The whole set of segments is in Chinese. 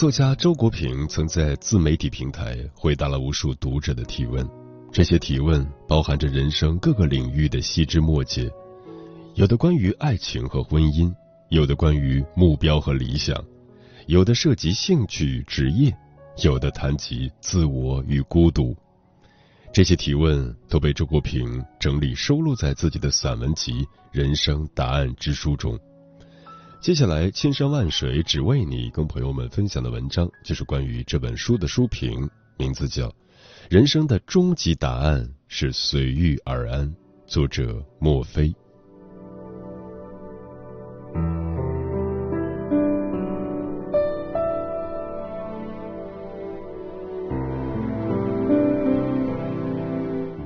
作家周国平曾在自媒体平台回答了无数读者的提问，这些提问包含着人生各个领域的细枝末节，有的关于爱情和婚姻，有的关于目标和理想，有的涉及兴趣职业，有的谈及自我与孤独。这些提问都被周国平整理收录在自己的散文集《人生答案之书》中。接下来，千山万水只为你，跟朋友们分享的文章就是关于这本书的书评，名字叫《人生的终极答案是随遇而安》，作者莫非。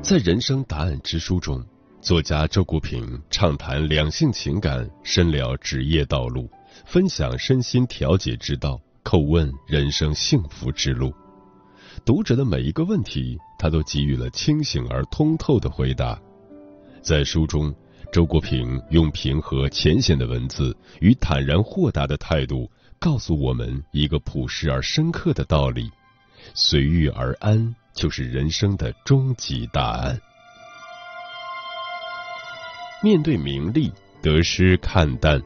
在《人生答案之书》中，作家周国平畅谈两性情感，深聊职业道路，分享身心调节之道，叩问人生幸福之路。读者的每一个问题，他都给予了清醒而通透的回答。在书中，周国平用平和浅显的文字与坦然豁达的态度，告诉我们一个朴实而深刻的道理：随遇而安。就是人生的终极答案。面对名利，得失看淡。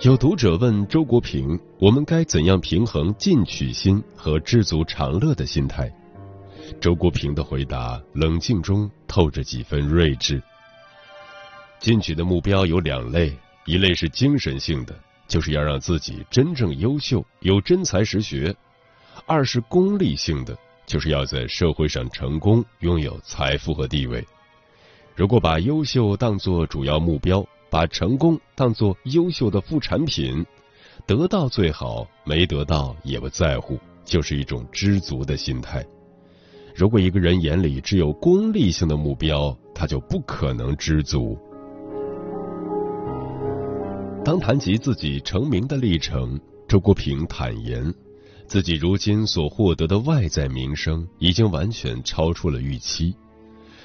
有读者问周国平：“我们该怎样平衡进取心和知足常乐的心态？”周国平的回答冷静中透着几分睿智。进取的目标有两类，一类是精神性的，就是要让自己真正优秀，有真才实学；二是功利性的。就是要在社会上成功，拥有财富和地位。如果把优秀当作主要目标，把成功当作优秀的副产品，得到最好，没得到也不在乎，就是一种知足的心态。如果一个人眼里只有功利性的目标，他就不可能知足。当谈及自己成名的历程，周国平坦言。自己如今所获得的外在名声已经完全超出了预期。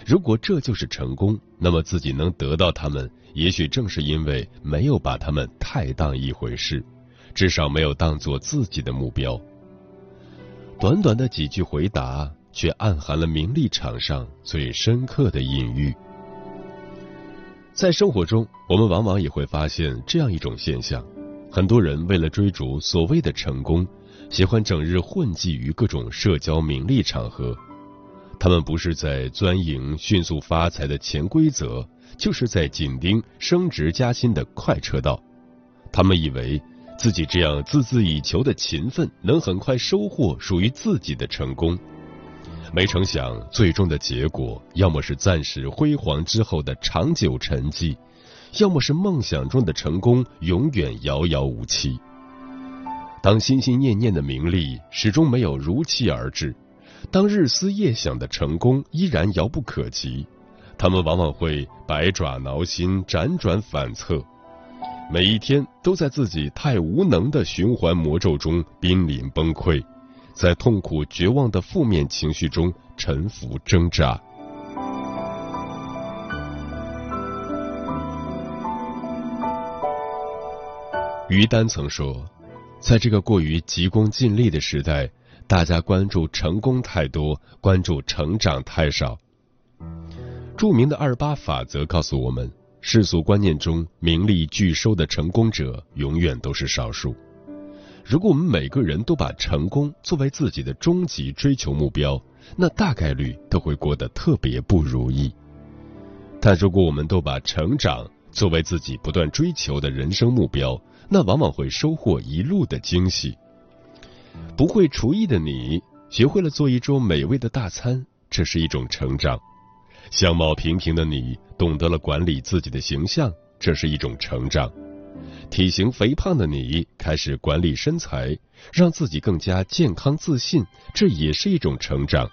如果这就是成功，那么自己能得到他们，也许正是因为没有把他们太当一回事，至少没有当做自己的目标。短短的几句回答，却暗含了名利场上最深刻的隐喻。在生活中，我们往往也会发现这样一种现象：很多人为了追逐所谓的成功。喜欢整日混迹于各种社交名利场合，他们不是在钻营迅速发财的潜规则，就是在紧盯升职加薪的快车道。他们以为自己这样孜孜以求的勤奋，能很快收获属于自己的成功，没成想最终的结果，要么是暂时辉煌之后的长久沉寂，要么是梦想中的成功永远遥遥无期。当心心念念的名利始终没有如期而至，当日思夜想的成功依然遥不可及，他们往往会百爪挠心、辗转反侧，每一天都在自己太无能的循环魔咒中濒临崩溃，在痛苦绝望的负面情绪中沉浮挣扎。于丹曾说。在这个过于急功近利的时代，大家关注成功太多，关注成长太少。著名的二八法则告诉我们，世俗观念中名利俱收的成功者永远都是少数。如果我们每个人都把成功作为自己的终极追求目标，那大概率都会过得特别不如意。但如果我们都把成长作为自己不断追求的人生目标，那往往会收获一路的惊喜。不会厨艺的你，学会了做一桌美味的大餐，这是一种成长；相貌平平的你，懂得了管理自己的形象，这是一种成长。体型肥胖的你开始管理身材，让自己更加健康自信，这也是一种成长。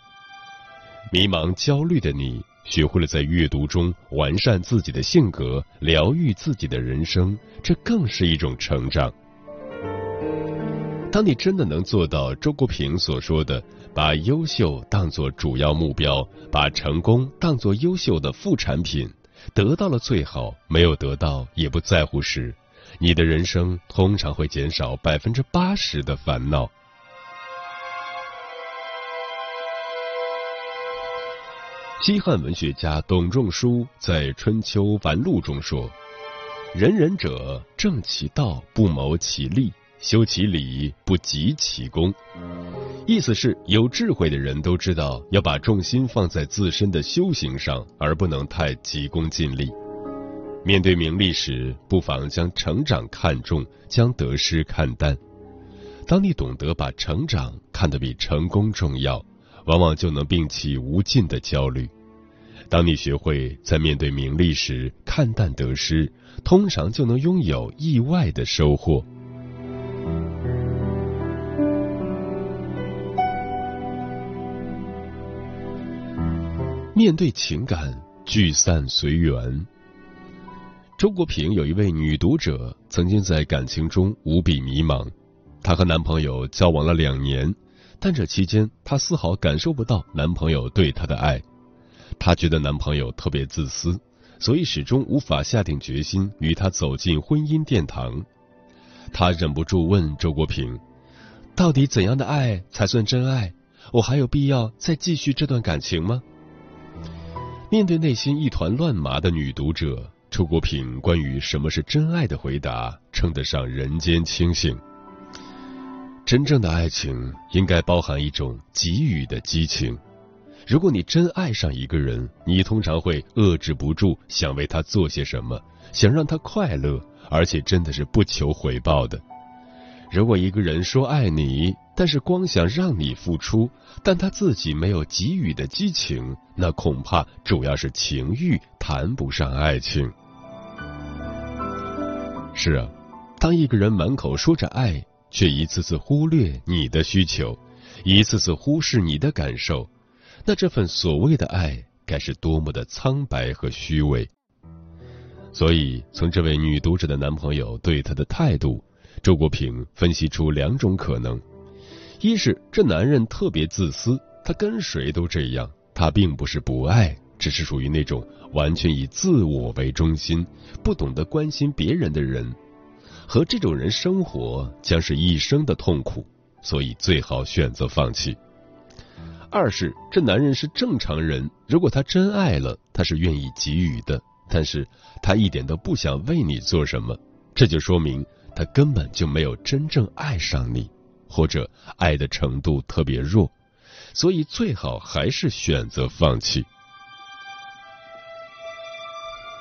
迷茫焦虑的你学会了在阅读中完善自己的性格，疗愈自己的人生，这更是一种成长。当你真的能做到周国平所说的，把优秀当作主要目标，把成功当作优秀的副产品，得到了最好，没有得到也不在乎时。你的人生通常会减少百分之八十的烦恼。西汉文学家董仲舒在《春秋繁露》中说：“仁人者，正其道，不谋其利；修其理，不急其功。”意思是，有智慧的人都知道要把重心放在自身的修行上，而不能太急功近利。面对名利时，不妨将成长看重，将得失看淡。当你懂得把成长看得比成功重要，往往就能摒弃无尽的焦虑。当你学会在面对名利时看淡得失，通常就能拥有意外的收获。面对情感，聚散随缘。周国平有一位女读者，曾经在感情中无比迷茫。她和男朋友交往了两年，但这期间她丝毫感受不到男朋友对她的爱。她觉得男朋友特别自私，所以始终无法下定决心与他走进婚姻殿堂。她忍不住问周国平：“到底怎样的爱才算真爱？我还有必要再继续这段感情吗？”面对内心一团乱麻的女读者。周国平关于什么是真爱的回答，称得上人间清醒。真正的爱情应该包含一种给予的激情。如果你真爱上一个人，你通常会遏制不住想为他做些什么，想让他快乐，而且真的是不求回报的。如果一个人说爱你，但是光想让你付出，但他自己没有给予的激情，那恐怕主要是情欲，谈不上爱情。是啊，当一个人满口说着爱，却一次次忽略你的需求，一次次忽视你的感受，那这份所谓的爱，该是多么的苍白和虚伪。所以，从这位女读者的男朋友对她的态度。周国平分析出两种可能：一是这男人特别自私，他跟谁都这样，他并不是不爱，只是属于那种完全以自我为中心、不懂得关心别人的人。和这种人生活将是一生的痛苦，所以最好选择放弃。二是这男人是正常人，如果他真爱了，他是愿意给予的，但是他一点都不想为你做什么，这就说明。他根本就没有真正爱上你，或者爱的程度特别弱，所以最好还是选择放弃。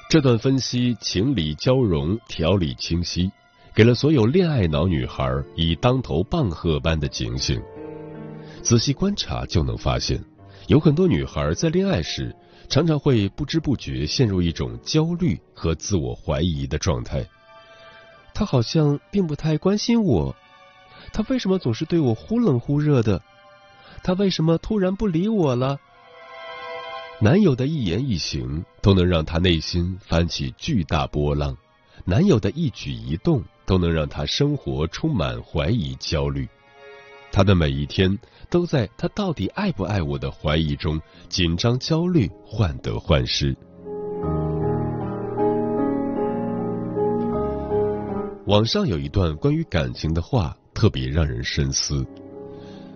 这段分析情理交融，条理清晰，给了所有恋爱脑女孩以当头棒喝般的警醒。仔细观察就能发现，有很多女孩在恋爱时，常常会不知不觉陷入一种焦虑和自我怀疑的状态。他好像并不太关心我，他为什么总是对我忽冷忽热的？他为什么突然不理我了？男友的一言一行都能让他内心翻起巨大波浪，男友的一举一动都能让他生活充满怀疑焦虑。他的每一天都在他到底爱不爱我的怀疑中紧张焦虑，患得患失。网上有一段关于感情的话，特别让人深思：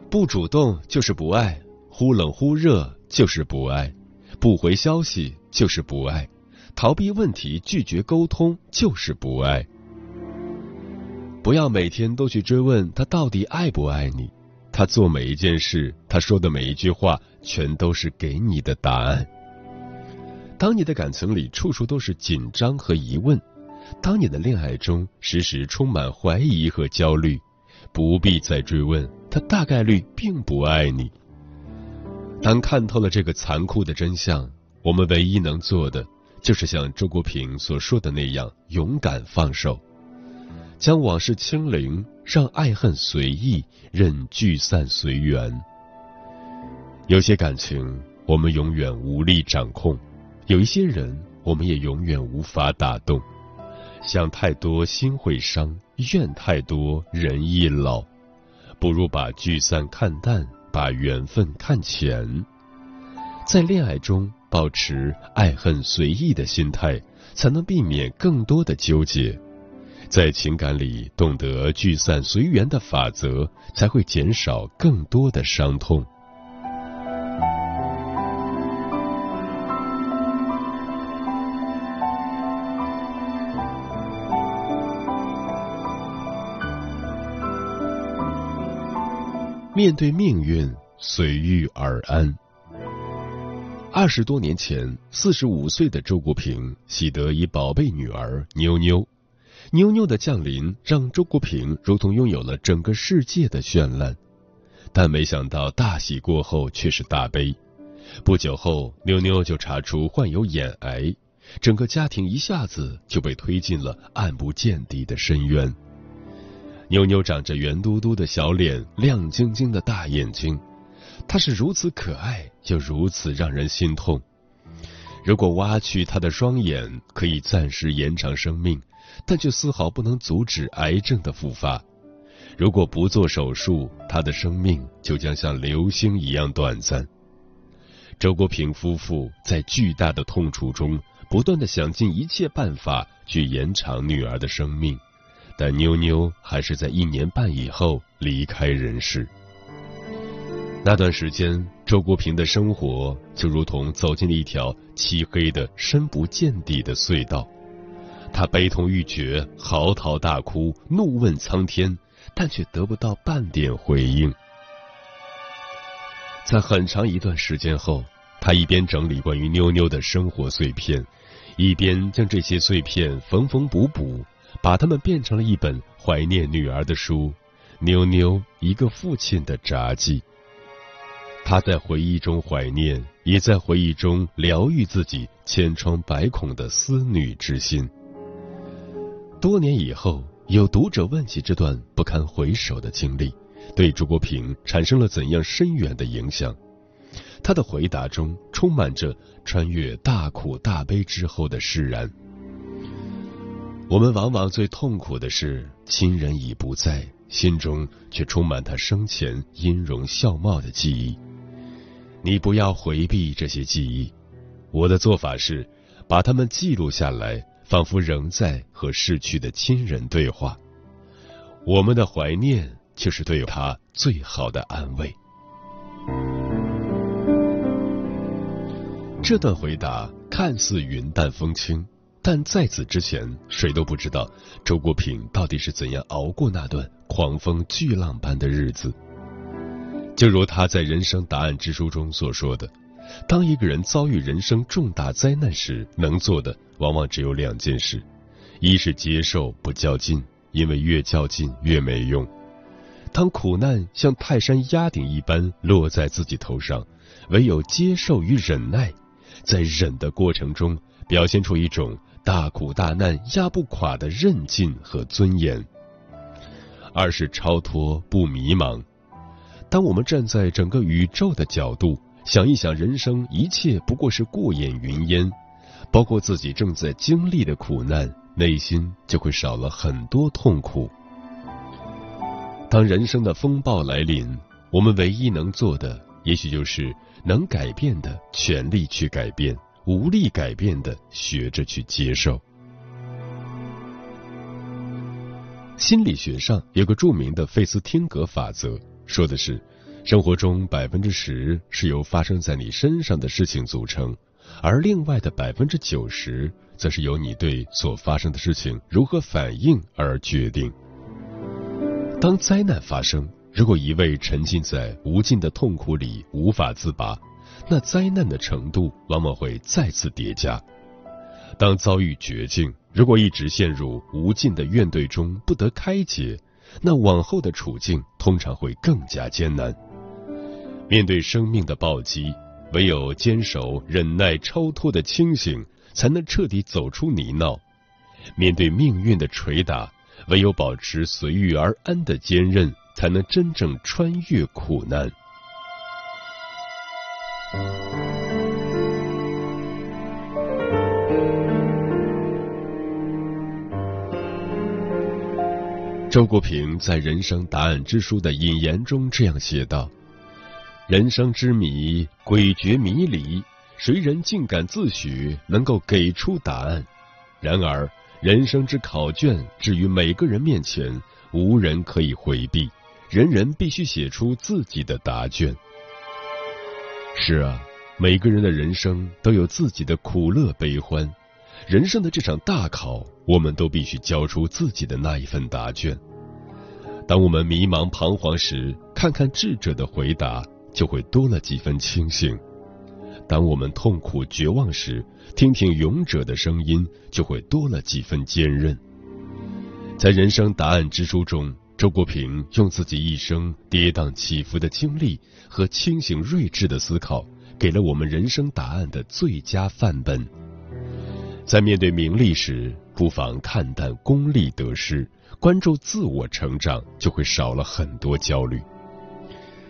不主动就是不爱，忽冷忽热就是不爱，不回消息就是不爱，逃避问题、拒绝沟通就是不爱。不要每天都去追问他到底爱不爱你。他做每一件事，他说的每一句话，全都是给你的答案。当你的感情里处处都是紧张和疑问，当你的恋爱中时时充满怀疑和焦虑，不必再追问，他大概率并不爱你。当看透了这个残酷的真相，我们唯一能做的，就是像周国平所说的那样，勇敢放手。将往事清零，让爱恨随意，任聚散随缘。有些感情我们永远无力掌控，有一些人我们也永远无法打动。想太多心会伤，怨太多人易老。不如把聚散看淡，把缘分看浅。在恋爱中保持爱恨随意的心态，才能避免更多的纠结。在情感里懂得聚散随缘的法则，才会减少更多的伤痛。面对命运，随遇而安。二十多年前，四十五岁的周国平喜得一宝贝女儿妞妞。妞妞的降临让周国平如同拥有了整个世界的绚烂，但没想到大喜过后却是大悲。不久后，妞妞就查出患有眼癌，整个家庭一下子就被推进了暗不见底的深渊。妞妞长着圆嘟嘟的小脸，亮晶晶的大眼睛，她是如此可爱，又如此让人心痛。如果挖去她的双眼，可以暂时延长生命。但却丝毫不能阻止癌症的复发。如果不做手术，他的生命就将像流星一样短暂。周国平夫妇在巨大的痛楚中，不断的想尽一切办法去延长女儿的生命，但妞妞还是在一年半以后离开人世。那段时间，周国平的生活就如同走进了一条漆黑的、深不见底的隧道。他悲痛欲绝，嚎啕大哭，怒问苍天，但却得不到半点回应。在很长一段时间后，他一边整理关于妞妞的生活碎片，一边将这些碎片缝缝补补，把它们变成了一本怀念女儿的书《妞妞一个父亲的札记》。他在回忆中怀念，也在回忆中疗愈自己千疮百孔的思女之心。多年以后，有读者问起这段不堪回首的经历，对朱国平产生了怎样深远的影响？他的回答中充满着穿越大苦大悲之后的释然。我们往往最痛苦的是，亲人已不在，心中却充满他生前音容笑貌的记忆。你不要回避这些记忆，我的做法是把它们记录下来。仿佛仍在和逝去的亲人对话，我们的怀念就是对他最好的安慰。这段回答看似云淡风轻，但在此之前，谁都不知道周国平到底是怎样熬过那段狂风巨浪般的日子。就如他在《人生答案之书》中所说的。当一个人遭遇人生重大灾难时，能做的往往只有两件事：一是接受，不较劲，因为越较劲越没用；当苦难像泰山压顶一般落在自己头上，唯有接受与忍耐，在忍的过程中表现出一种大苦大难压不垮的韧劲和尊严；二是超脱，不迷茫。当我们站在整个宇宙的角度。想一想，人生一切不过是过眼云烟，包括自己正在经历的苦难，内心就会少了很多痛苦。当人生的风暴来临，我们唯一能做的，也许就是能改变的全力去改变，无力改变的学着去接受。心理学上有个著名的费斯汀格法则，说的是。生活中百分之十是由发生在你身上的事情组成，而另外的百分之九十则是由你对所发生的事情如何反应而决定。当灾难发生，如果一味沉浸在无尽的痛苦里无法自拔，那灾难的程度往往会再次叠加。当遭遇绝境，如果一直陷入无尽的怨怼中不得开解，那往后的处境通常会更加艰难。面对生命的暴击，唯有坚守忍耐、超脱的清醒，才能彻底走出泥淖；面对命运的捶打，唯有保持随遇而安的坚韧，才能真正穿越苦难。周国平在《人生答案之书》的引言中这样写道：“人生之谜诡谲迷离，谁人竟敢自诩能够给出答案？然而，人生之考卷置于每个人面前，无人可以回避，人人必须写出自己的答卷。是啊，每个人的人生都有自己的苦乐悲欢。”人生的这场大考，我们都必须交出自己的那一份答卷。当我们迷茫彷徨时，看看智者的回答，就会多了几分清醒；当我们痛苦绝望时，听听勇者的声音，就会多了几分坚韧。在人生答案之书中，周国平用自己一生跌宕起伏的经历和清醒睿智的思考，给了我们人生答案的最佳范本。在面对名利时，不妨看淡功利得失，关注自我成长，就会少了很多焦虑。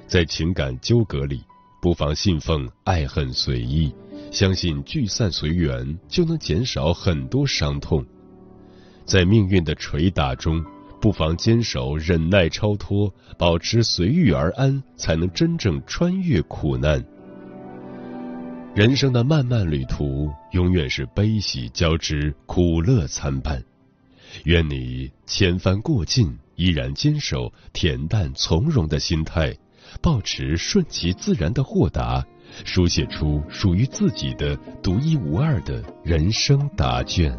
在情感纠葛里，不妨信奉爱恨随意，相信聚散随缘，就能减少很多伤痛。在命运的捶打中，不妨坚守忍耐超脱，保持随遇而安，才能真正穿越苦难。人生的漫漫旅途，永远是悲喜交织、苦乐参半。愿你千帆过尽，依然坚守恬淡从容的心态，保持顺其自然的豁达，书写出属于自己的独一无二的人生答卷。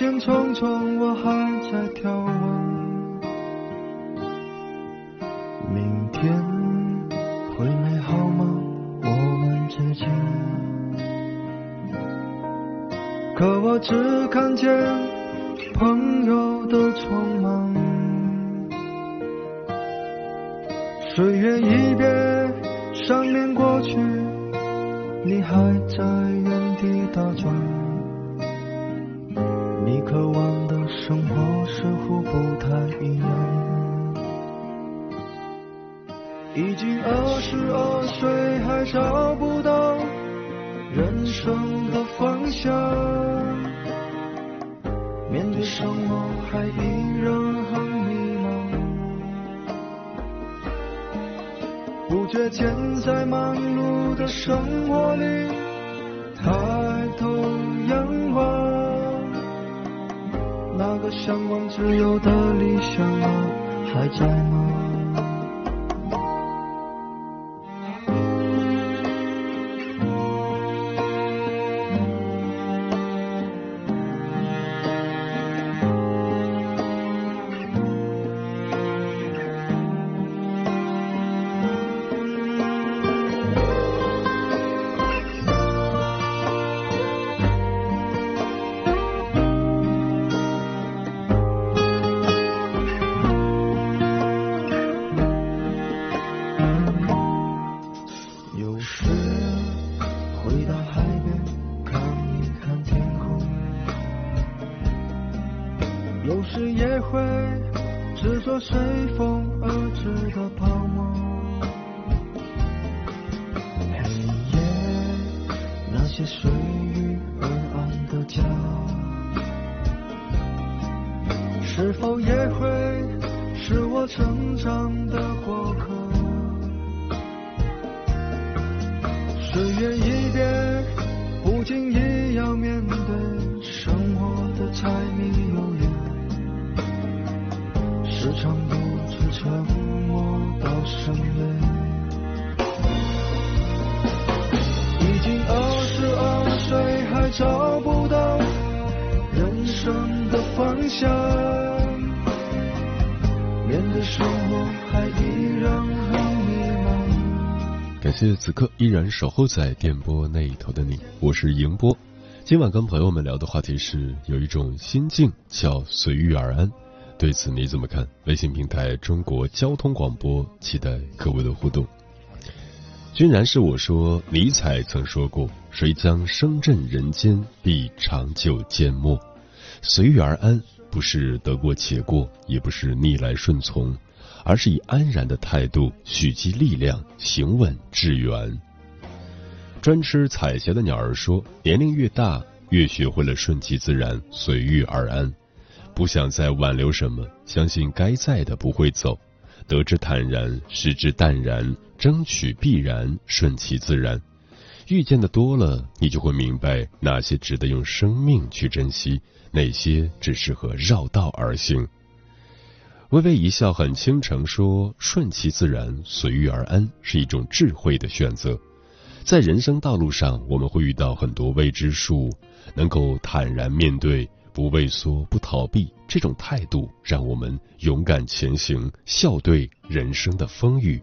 时间匆匆，我还在眺望。明天会美好吗？我们之间，可我只看见朋友的匆忙。岁月一别，想念过去，你还在原地打转。你渴望的生活似乎不太一样。已经二十二岁，还找不到人生的方向。面对生活，还依然很迷茫。不觉间，在忙碌的生活里，抬头仰望。那个向往自由的理想啊，还在吗？是也会执着随风而至的泡沫，黑夜那些随遇而安的家，是否也会是我？成长的过客。岁月一别，不经意要面对生活的柴米油，时常独自沉默到深夜。已经二十二岁，还找不到人生的方向，面对生活还依然很迷茫。感谢此刻依然守候在电波那一头的你，我是迎波。今晚跟朋友们聊的话题是，有一种心境叫随遇而安。对此你怎么看？微信平台中国交通广播，期待各位的互动。君然是我说，尼采曾说过：“谁将声震人间，必长久缄默。”随遇而安，不是得过且过，也不是逆来顺从，而是以安然的态度蓄积力量，行稳致远。专吃彩霞的鸟儿说：“年龄越大，越学会了顺其自然，随遇而安。”不想再挽留什么，相信该在的不会走，得之坦然，失之淡然，争取必然，顺其自然。遇见的多了，你就会明白哪些值得用生命去珍惜，哪些只适合绕道而行。微微一笑很倾城说：“顺其自然，随遇而安，是一种智慧的选择。在人生道路上，我们会遇到很多未知数，能够坦然面对。”不畏缩，不逃避，这种态度让我们勇敢前行，笑对人生的风雨。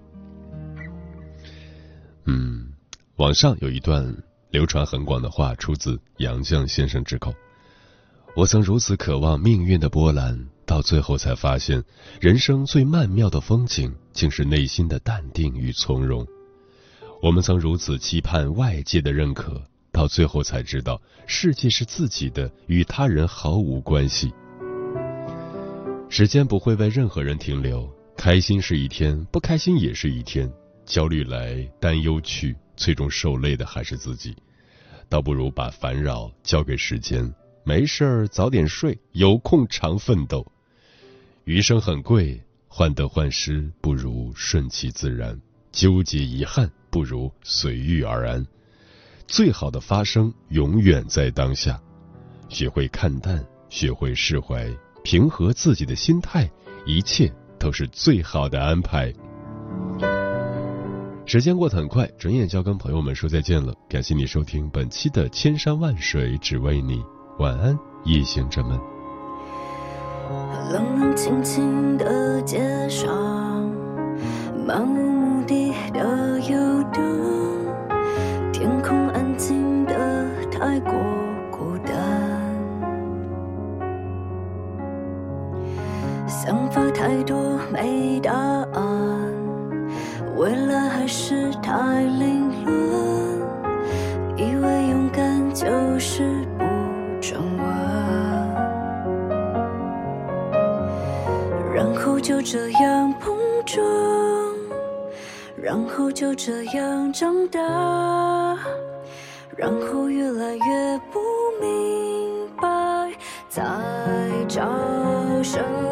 嗯，网上有一段流传很广的话，出自杨绛先生之口。我曾如此渴望命运的波澜，到最后才发现，人生最曼妙的风景，竟是内心的淡定与从容。我们曾如此期盼外界的认可。到最后才知道，世界是自己的，与他人毫无关系。时间不会为任何人停留，开心是一天，不开心也是一天。焦虑来，担忧去，最终受累的还是自己。倒不如把烦扰交给时间，没事儿早点睡，有空常奋斗。余生很贵，患得患失不如顺其自然，纠结遗憾不如随遇而安。最好的发生永远在当下，学会看淡，学会释怀，平和自己的心态，一切都是最好的安排。时间过得很快，转眼就要跟朋友们说再见了。感谢你收听本期的《千山万水只为你》，晚安，夜行者们。冷冷清清的街上，漫无目的的游荡。太多没答案，未来还是太凌乱，以为勇敢就是不转弯，然后就这样碰撞。然后就这样长大，然后越来越不明白在找什么。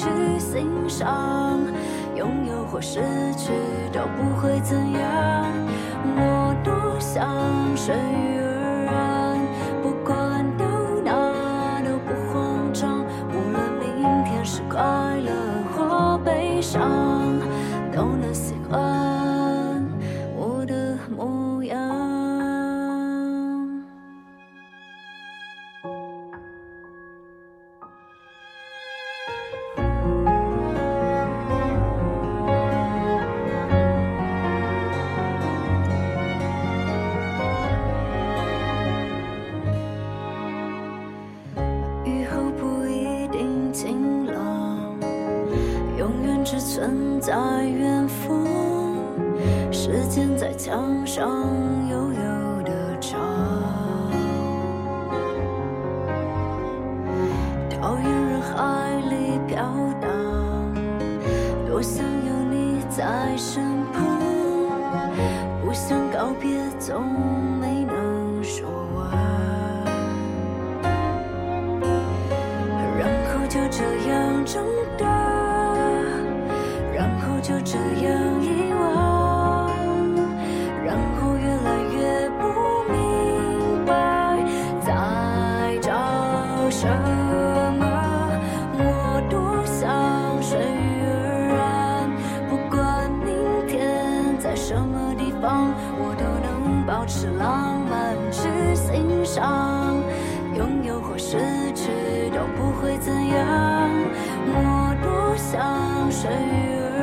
去欣赏。拥有或失去都不会怎样。我多想随向上悠悠的唱，讨厌人海里飘荡，多想有你在身旁，不想告别总。都不会怎样，我多想随遇。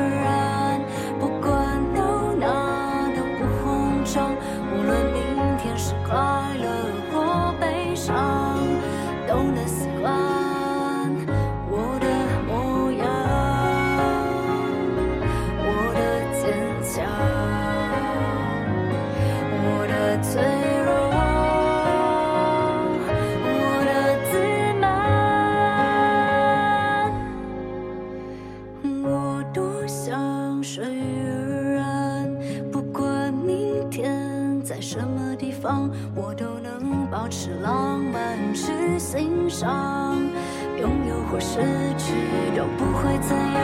to you.